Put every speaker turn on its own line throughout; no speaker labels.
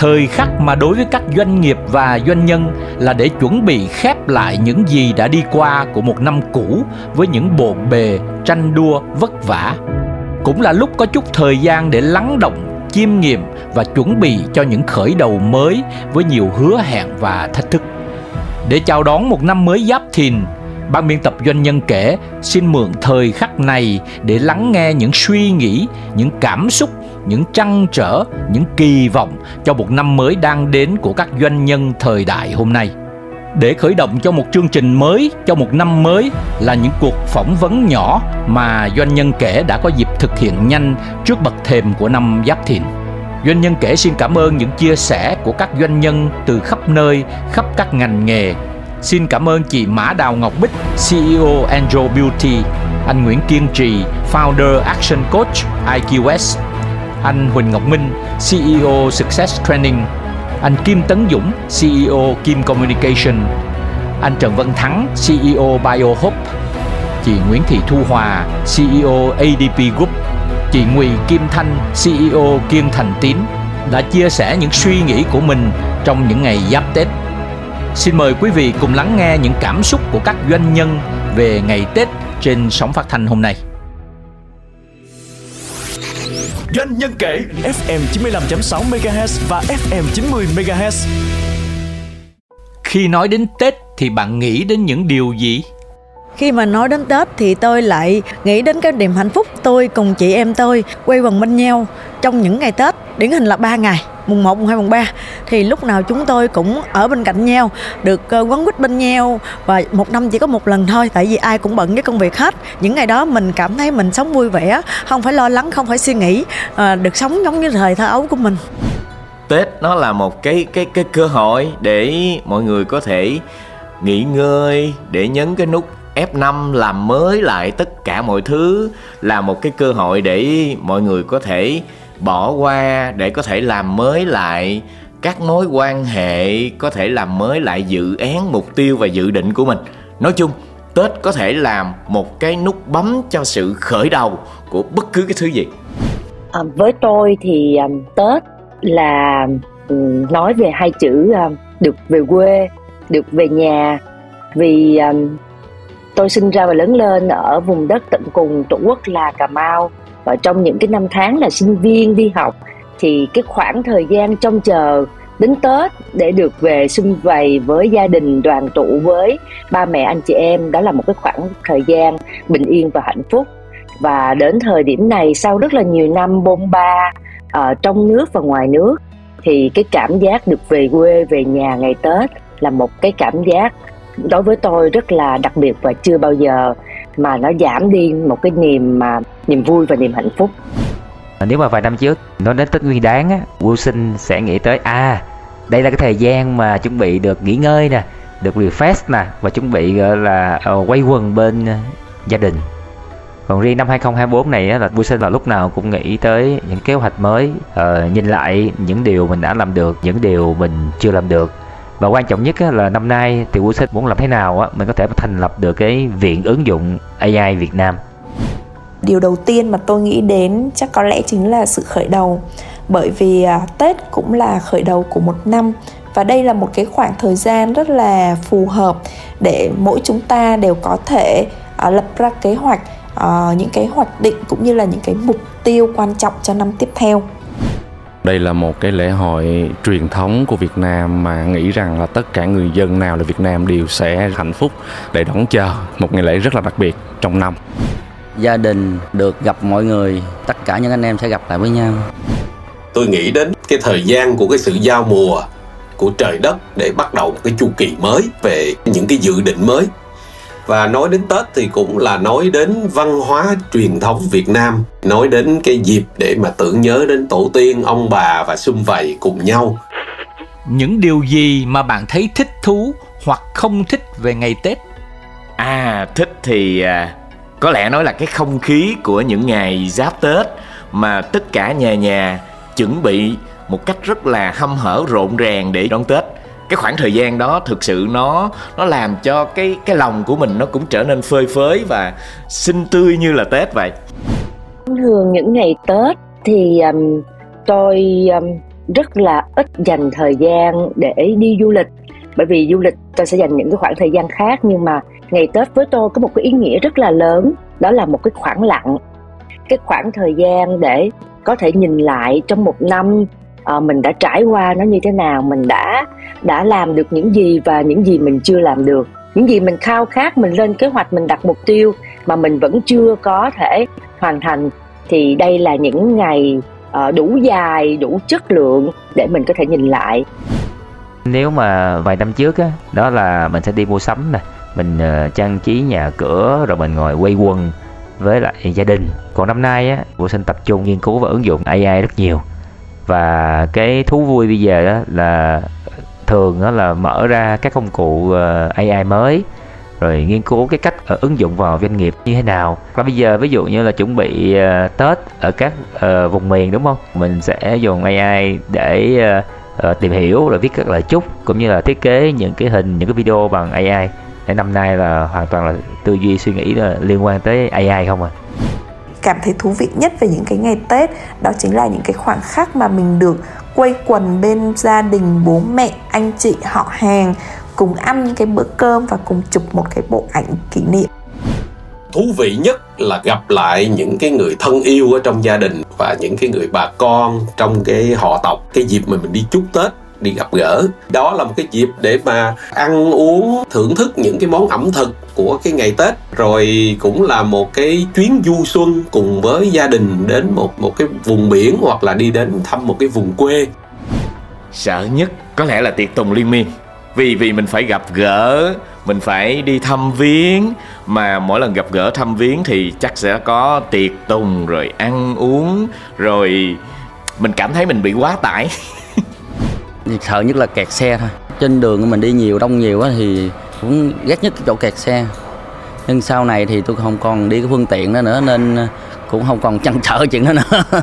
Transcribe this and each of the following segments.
thời khắc mà đối với các doanh nghiệp và doanh nhân là để chuẩn bị khép lại những gì đã đi qua của một năm cũ với những bộn bề, tranh đua, vất vả. Cũng là lúc có chút thời gian để lắng động, chiêm nghiệm và chuẩn bị cho những khởi đầu mới với nhiều hứa hẹn và thách thức. Để chào đón một năm mới giáp thìn, ban biên tập doanh nhân kể xin mượn thời khắc này để lắng nghe những suy nghĩ, những cảm xúc, những trăn trở, những kỳ vọng cho một năm mới đang đến của các doanh nhân thời đại hôm nay. Để khởi động cho một chương trình mới, cho một năm mới là những cuộc phỏng vấn nhỏ mà doanh nhân kể đã có dịp thực hiện nhanh trước bậc thềm của năm Giáp Thìn. Doanh nhân kể xin cảm ơn những chia sẻ của các doanh nhân từ khắp nơi, khắp các ngành nghề. Xin cảm ơn chị Mã Đào Ngọc Bích, CEO Angel Beauty, anh Nguyễn Kiên Trì, Founder Action Coach IQS, anh Huỳnh Ngọc Minh, CEO Success Training, anh Kim Tấn Dũng, CEO Kim Communication, anh Trần Văn Thắng, CEO BioHope, chị Nguyễn Thị Thu Hòa, CEO ADP Group, chị Ngụy Kim Thanh, CEO Kiên Thành Tín đã chia sẻ những suy nghĩ của mình trong những ngày giáp Tết. Xin mời quý vị cùng lắng nghe những cảm xúc của các doanh nhân về ngày Tết trên sóng phát thanh hôm nay.
Doanh nhân kể FM 95.6 MHz và FM 90 MHz.
Khi nói đến Tết thì bạn nghĩ đến những điều gì?
Khi mà nói đến Tết thì tôi lại nghĩ đến cái niềm hạnh phúc tôi cùng chị em tôi quay quần bên nhau trong những ngày Tết, điển hình là 3 ngày mùng 1, mùng 2, mùng 3 thì lúc nào chúng tôi cũng ở bên cạnh nhau được ờ, quấn quýt bên nhau. Và một năm chỉ có một lần thôi tại vì ai cũng bận với công việc hết. Những ngày đó mình cảm thấy mình sống vui vẻ không phải lo lắng không phải suy nghĩ ờ, được sống giống như thời thơ ấu của mình.
Tết nó là một cái cái cái cơ hội để mọi người có thể nghỉ ngơi để nhấn cái nút F5 làm mới lại tất cả mọi thứ là một cái cơ hội để mọi người có thể bỏ qua để có thể làm mới lại các mối quan hệ có thể làm mới lại dự án mục tiêu và dự định của mình. Nói chung tết có thể làm một cái nút bấm cho sự khởi đầu của bất cứ cái thứ gì.
À, với tôi thì um, tết là um, nói về hai chữ um, được về quê được về nhà. Vì um, tôi sinh ra và lớn lên ở vùng đất tận cùng tổ quốc là cà mau và trong những cái năm tháng là sinh viên đi học, thì cái khoảng thời gian trông chờ đến Tết để được về xung vầy với gia đình, đoàn tụ với ba mẹ anh chị em, đó là một cái khoảng thời gian bình yên và hạnh phúc. Và đến thời điểm này, sau rất là nhiều năm bôn ba ở trong nước và ngoài nước, thì cái cảm giác được về quê, về nhà ngày Tết là một cái cảm giác đối với tôi rất là đặc biệt và chưa bao giờ mà nó giảm đi một cái niềm mà niềm vui và niềm hạnh phúc.
À, nếu mà vài năm trước nó đến tết nguyên đáng á sinh sẽ nghĩ tới à đây là cái thời gian mà chuẩn bị được nghỉ ngơi nè được refresh nè và chuẩn bị gọi là ờ, quay quần bên ờ, gia đình. Còn riêng năm 2024 này á, là vui sinh là lúc nào cũng nghĩ tới những kế hoạch mới uh, nhìn lại những điều mình đã làm được những điều mình chưa làm được. Và quan trọng nhất là năm nay thì Vũ Sinh muốn làm thế nào á mình có thể thành lập được cái viện ứng dụng AI Việt Nam
điều đầu tiên mà tôi nghĩ đến chắc có lẽ chính là sự khởi đầu bởi vì à, Tết cũng là khởi đầu của một năm và đây là một cái khoảng thời gian rất là phù hợp để mỗi chúng ta đều có thể uh, lập ra kế hoạch uh, những cái hoạch định cũng như là những cái mục tiêu quan trọng cho năm tiếp theo
đây là một cái lễ hội truyền thống của Việt Nam mà nghĩ rằng là tất cả người dân nào là Việt Nam đều sẽ hạnh phúc để đón chờ một ngày lễ rất là đặc biệt trong năm.
Gia đình được gặp mọi người, tất cả những anh em sẽ gặp lại với nhau.
Tôi nghĩ đến cái thời gian của cái sự giao mùa của trời đất để bắt đầu một cái chu kỳ mới về những cái dự định mới và nói đến Tết thì cũng là nói đến văn hóa truyền thống Việt Nam nói đến cái dịp để mà tưởng nhớ đến tổ tiên ông bà và sum vầy cùng nhau
những điều gì mà bạn thấy thích thú hoặc không thích về ngày Tết?
À thích thì à, có lẽ nói là cái không khí của những ngày giáp Tết mà tất cả nhà nhà chuẩn bị một cách rất là hâm hở rộn ràng để đón Tết cái khoảng thời gian đó thực sự nó nó làm cho cái cái lòng của mình nó cũng trở nên phơi phới và xinh tươi như là Tết vậy.
Thường những ngày Tết thì um, tôi um, rất là ít dành thời gian để đi du lịch bởi vì du lịch tôi sẽ dành những cái khoảng thời gian khác nhưng mà ngày Tết với tôi có một cái ý nghĩa rất là lớn đó là một cái khoảng lặng. Cái khoảng thời gian để có thể nhìn lại trong một năm uh, mình đã trải qua nó như thế nào mình đã đã làm được những gì và những gì mình chưa làm được. Những gì mình khao khát mình lên kế hoạch mình đặt mục tiêu mà mình vẫn chưa có thể hoàn thành thì đây là những ngày uh, đủ dài đủ chất lượng để mình có thể nhìn lại.
Nếu mà vài năm trước á đó là mình sẽ đi mua sắm nè mình uh, trang trí nhà cửa rồi mình ngồi quay quần với lại gia đình. Còn năm nay á vũ sinh tập trung nghiên cứu và ứng dụng AI rất nhiều. Và cái thú vui bây giờ đó là thường đó là mở ra các công cụ ờ, AI mới rồi nghiên cứu cái cách ờ, ứng dụng vào doanh nghiệp như thế nào. Và bây giờ ví dụ như là chuẩn bị Tết ở các vùng miền đúng không? Mình sẽ dùng AI để tìm hiểu rồi viết các lời chúc cũng như là thiết kế những cái hình những cái video bằng AI để năm nay là hoàn toàn là tư duy suy nghĩ là liên quan tới AI không à
cảm thấy thú vị nhất về những cái ngày Tết đó chính là những cái khoảnh khắc mà mình được quây quần bên gia đình bố mẹ anh chị họ hàng cùng ăn những cái bữa cơm và cùng chụp một cái bộ ảnh kỷ niệm.
Thú vị nhất là gặp lại những cái người thân yêu ở trong gia đình và những cái người bà con trong cái họ tộc cái dịp mà mình đi chúc tết đi gặp gỡ. Đó là một cái dịp để mà ăn uống, thưởng thức những cái món ẩm thực của cái ngày tết. Rồi cũng là một cái chuyến du xuân cùng với gia đình đến một một cái vùng biển hoặc là đi đến thăm một cái vùng quê.
Sợ nhất có lẽ là tiệc tùng liên miên. Vì vì mình phải gặp gỡ, mình phải đi thăm viếng. Mà mỗi lần gặp gỡ thăm viếng thì chắc sẽ có tiệc tùng, rồi ăn uống, rồi mình cảm thấy mình bị quá tải.
sợ nhất là kẹt xe thôi. Trên đường mình đi nhiều đông nhiều á thì cũng ghét nhất cái chỗ kẹt xe. Nhưng sau này thì tôi không còn đi cái phương tiện đó nữa nên cũng không còn chăn trở chuyện đó nữa.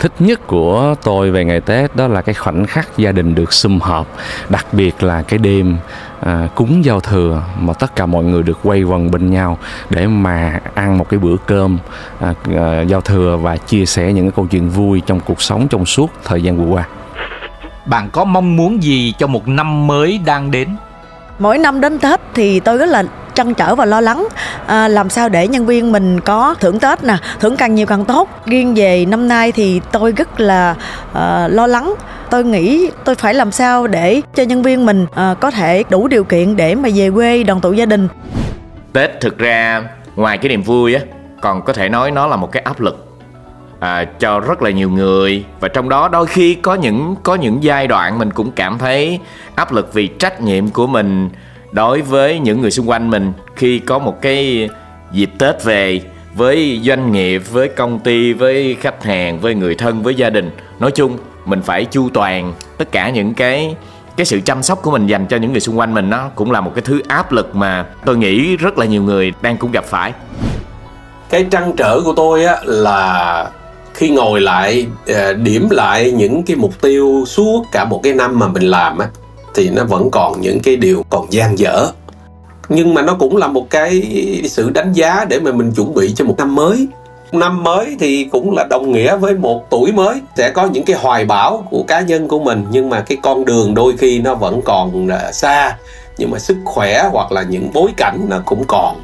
Thích nhất của tôi về ngày Tết đó là cái khoảnh khắc gia đình được sum họp đặc biệt là cái đêm à, cúng giao thừa mà tất cả mọi người được quay quần bên nhau để mà ăn một cái bữa cơm à, à, giao thừa và chia sẻ những cái câu chuyện vui trong cuộc sống trong suốt thời gian vừa qua
bạn có mong muốn gì cho một năm mới đang đến?
Mỗi năm đến tết thì tôi rất là trăn trở và lo lắng. À, làm sao để nhân viên mình có thưởng tết nè thưởng càng nhiều càng tốt. Riêng về năm nay thì tôi rất là à, lo lắng. Tôi nghĩ tôi phải làm sao để cho nhân viên mình à, có thể đủ điều kiện để mà về quê đoàn tụ gia đình.
Tết thực ra ngoài cái niềm vui á còn có thể nói nó là một cái áp lực à, cho rất là nhiều người và trong đó đôi khi có những có những giai đoạn mình cũng cảm thấy áp lực vì trách nhiệm của mình đối với những người xung quanh mình khi có một cái dịp Tết về với doanh nghiệp, với công ty, với khách hàng, với người thân, với gia đình. Nói chung mình phải chu toàn tất cả những cái cái sự chăm sóc của mình dành cho những người xung quanh mình nó cũng là một cái thứ áp lực mà tôi nghĩ rất là nhiều người đang cũng gặp phải.
Cái trăn trở của tôi á là khi ngồi lại ờ, điểm lại những cái mục tiêu suốt cả một cái năm mà mình làm á, thì nó vẫn còn những cái điều còn gian dở. Nhưng mà nó cũng là một cái sự đánh giá để mà mình chuẩn bị cho một năm mới. Năm mới thì cũng là đồng nghĩa với một tuổi mới. Sẽ có những cái hoài bão của cá nhân của mình, nhưng mà cái con đường đôi khi nó vẫn còn ờ, xa, nhưng mà sức khỏe hoặc là những bối cảnh nó cũng còn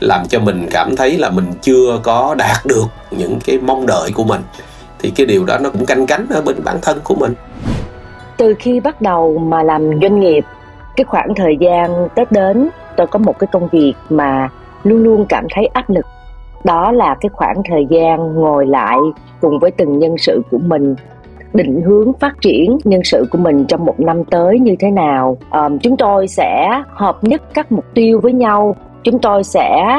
làm cho mình cảm thấy là mình chưa có đạt được những cái mong đợi của mình. Thì cái điều đó nó cũng canh cánh ở bên bản thân của mình.
Từ khi bắt đầu mà làm doanh nghiệp cái khoảng thời gian tết đến tôi có một cái công việc mà luôn luôn cảm thấy áp lực. Đó là cái khoảng thời gian ngồi lại cùng với từng nhân sự của mình định hướng phát triển nhân sự của mình trong một năm tới như thế nào. À, chúng tôi sẽ hợp nhất các mục tiêu với nhau chúng tôi sẽ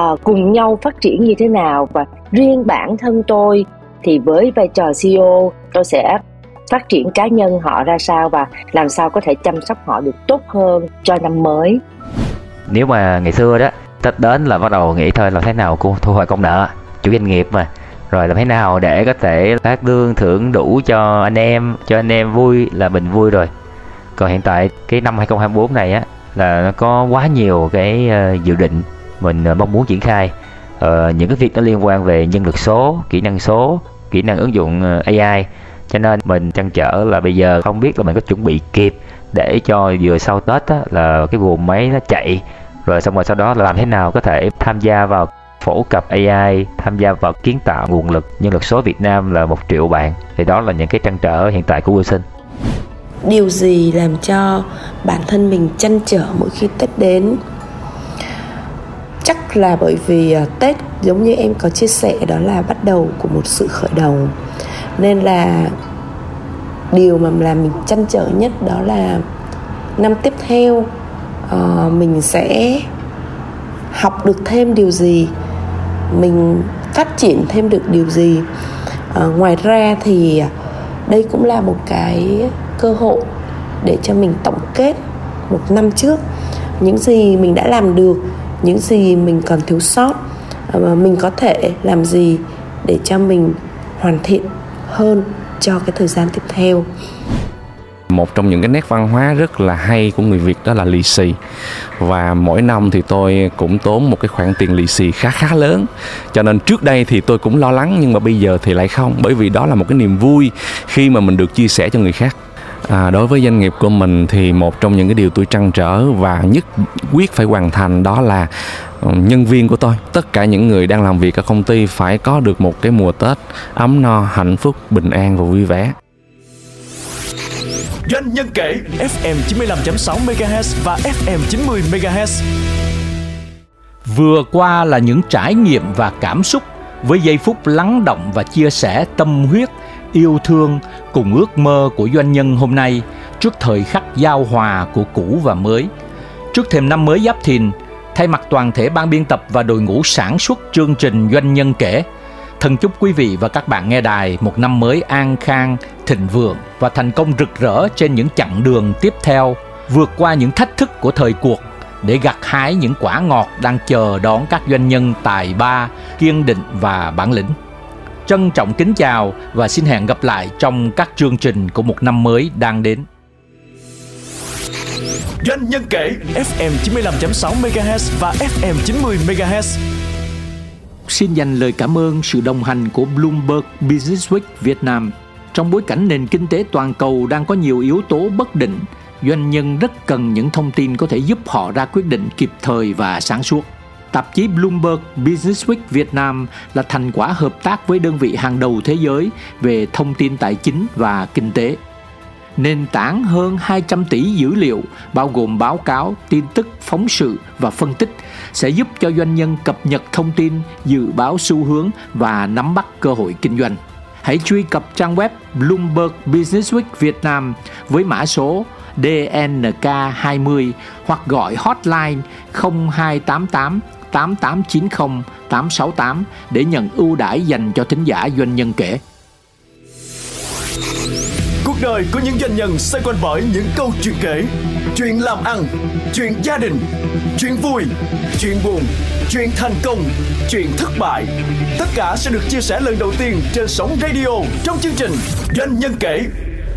uh, cùng nhau phát triển như thế nào và riêng bản thân tôi thì với vai trò CEO tôi sẽ phát triển cá nhân họ ra sao và làm sao có thể chăm sóc họ được tốt hơn cho năm mới.
Nếu mà ngày xưa đó tết đến là bắt đầu nghĩ thôi là thế nào cô? Thu hồi công nợ chủ doanh nghiệp mà. Rồi làm thế nào để có thể phát lương thưởng đủ cho anh em cho anh em vui là mình vui rồi. Còn hiện tại cái năm 2024 này á là nó có quá nhiều cái uh, dự định mình uh, mong muốn triển khai. Uh, những cái việc nó liên quan về nhân lực số kỹ năng số kỹ năng ứng dụng uh, AI cho nên mình chăn trở là bây giờ không biết là mình có chuẩn bị kịp để cho vừa sau Tết á, là cái guồng máy nó chạy. Rồi xong rồi sau đó là làm thế nào có thể tham gia vào phổ cập AI tham gia vào kiến tạo nguồn lực nhân lực số Việt Nam là một triệu bạn. Thì đó là những cái trăn trở hiện tại của Wilson
điều gì làm cho bản thân mình chăn trở mỗi khi Tết đến? Chắc là bởi vì à, Tết giống như em có chia sẻ đó là bắt đầu của một sự khởi đầu. Nên là điều mà làm mình chăn trở nhất đó là năm tiếp theo uh, mình sẽ học được thêm điều gì mình phát triển thêm được điều gì. Uh, ngoài ra thì à, đây cũng là một cái cơ hội để cho mình tổng kết một năm trước. Những gì mình đã làm được, những gì mình còn thiếu sót ờ, và mình có thể làm gì để cho mình hoàn thiện hơn cho cái thời gian tiếp theo.
Một trong những cái nét văn hóa rất là hay của người Việt đó là lì xì. Và mỗi năm thì tôi cũng tốn một cái khoản tiền lì xì khá khá lớn. Cho nên trước đây thì tôi cũng lo lắng nhưng mà bây giờ thì lại không, bởi vì đó là một cái niềm vui khi mà mình được chia sẻ cho người khác. À, đối với doanh nghiệp của mình thì một trong những cái điều tôi trăn trở và nhất quyết phải hoàn thành đó là ừ, nhân viên của tôi tất cả những người đang làm việc ở công ty phải có được một cái mùa tết ấm no hạnh phúc bình an và vui vẻ
Doanh nhân kể FM 95.6 MHz và FM 90 MHz.
Vừa qua là những trải nghiệm và cảm xúc với giây phút lắng động và chia sẻ tâm huyết, yêu thương cùng ước mơ của doanh nhân hôm nay trước thời khắc giao hòa của cũ và mới. Trước thềm năm mới Giáp Thìn, thay mặt toàn thể ban biên tập và đội ngũ sản xuất chương trình Doanh nhân kể, thân chúc quý vị và các bạn nghe đài một năm mới an khang, thịnh vượng và thành công rực rỡ trên những chặng đường tiếp theo, vượt qua những thách thức của thời cuộc để gặt hái những quả ngọt đang chờ đón các doanh nhân tài ba, kiên định và bản lĩnh. Trân trọng kính chào và xin hẹn gặp lại trong các chương trình của một năm mới đang đến.
Doanh nhân kể FM 95.6 MHz và FM 90 MHz.
Xin dành lời cảm ơn sự đồng hành của Bloomberg Business Week Việt Nam. Trong bối cảnh nền kinh tế toàn cầu đang có nhiều yếu tố bất định, doanh nhân rất cần những thông tin có thể giúp họ ra quyết định kịp thời và sáng suốt. Tạp chí Bloomberg Businessweek Việt Nam là thành quả hợp tác với đơn vị hàng đầu thế giới về thông tin tài chính và kinh tế. Nền tảng hơn 200 tỷ dữ liệu bao gồm báo cáo, tin tức, phóng sự và phân tích sẽ giúp cho doanh nhân cập nhật thông tin, dự báo xu hướng và nắm bắt cơ hội kinh doanh. Hãy truy cập trang web Bloomberg Businessweek Việt Nam với mã số DNK20 hoặc gọi hotline 0288 8890 868 để nhận ưu đãi dành cho thính giả doanh nhân kể.
Cuộc đời của những doanh nhân xoay quanh bởi những câu chuyện kể, chuyện làm ăn, chuyện gia đình, chuyện vui, chuyện buồn, chuyện thành công, chuyện thất bại. Tất cả sẽ được chia sẻ lần đầu tiên trên sóng radio trong chương trình Doanh nhân kể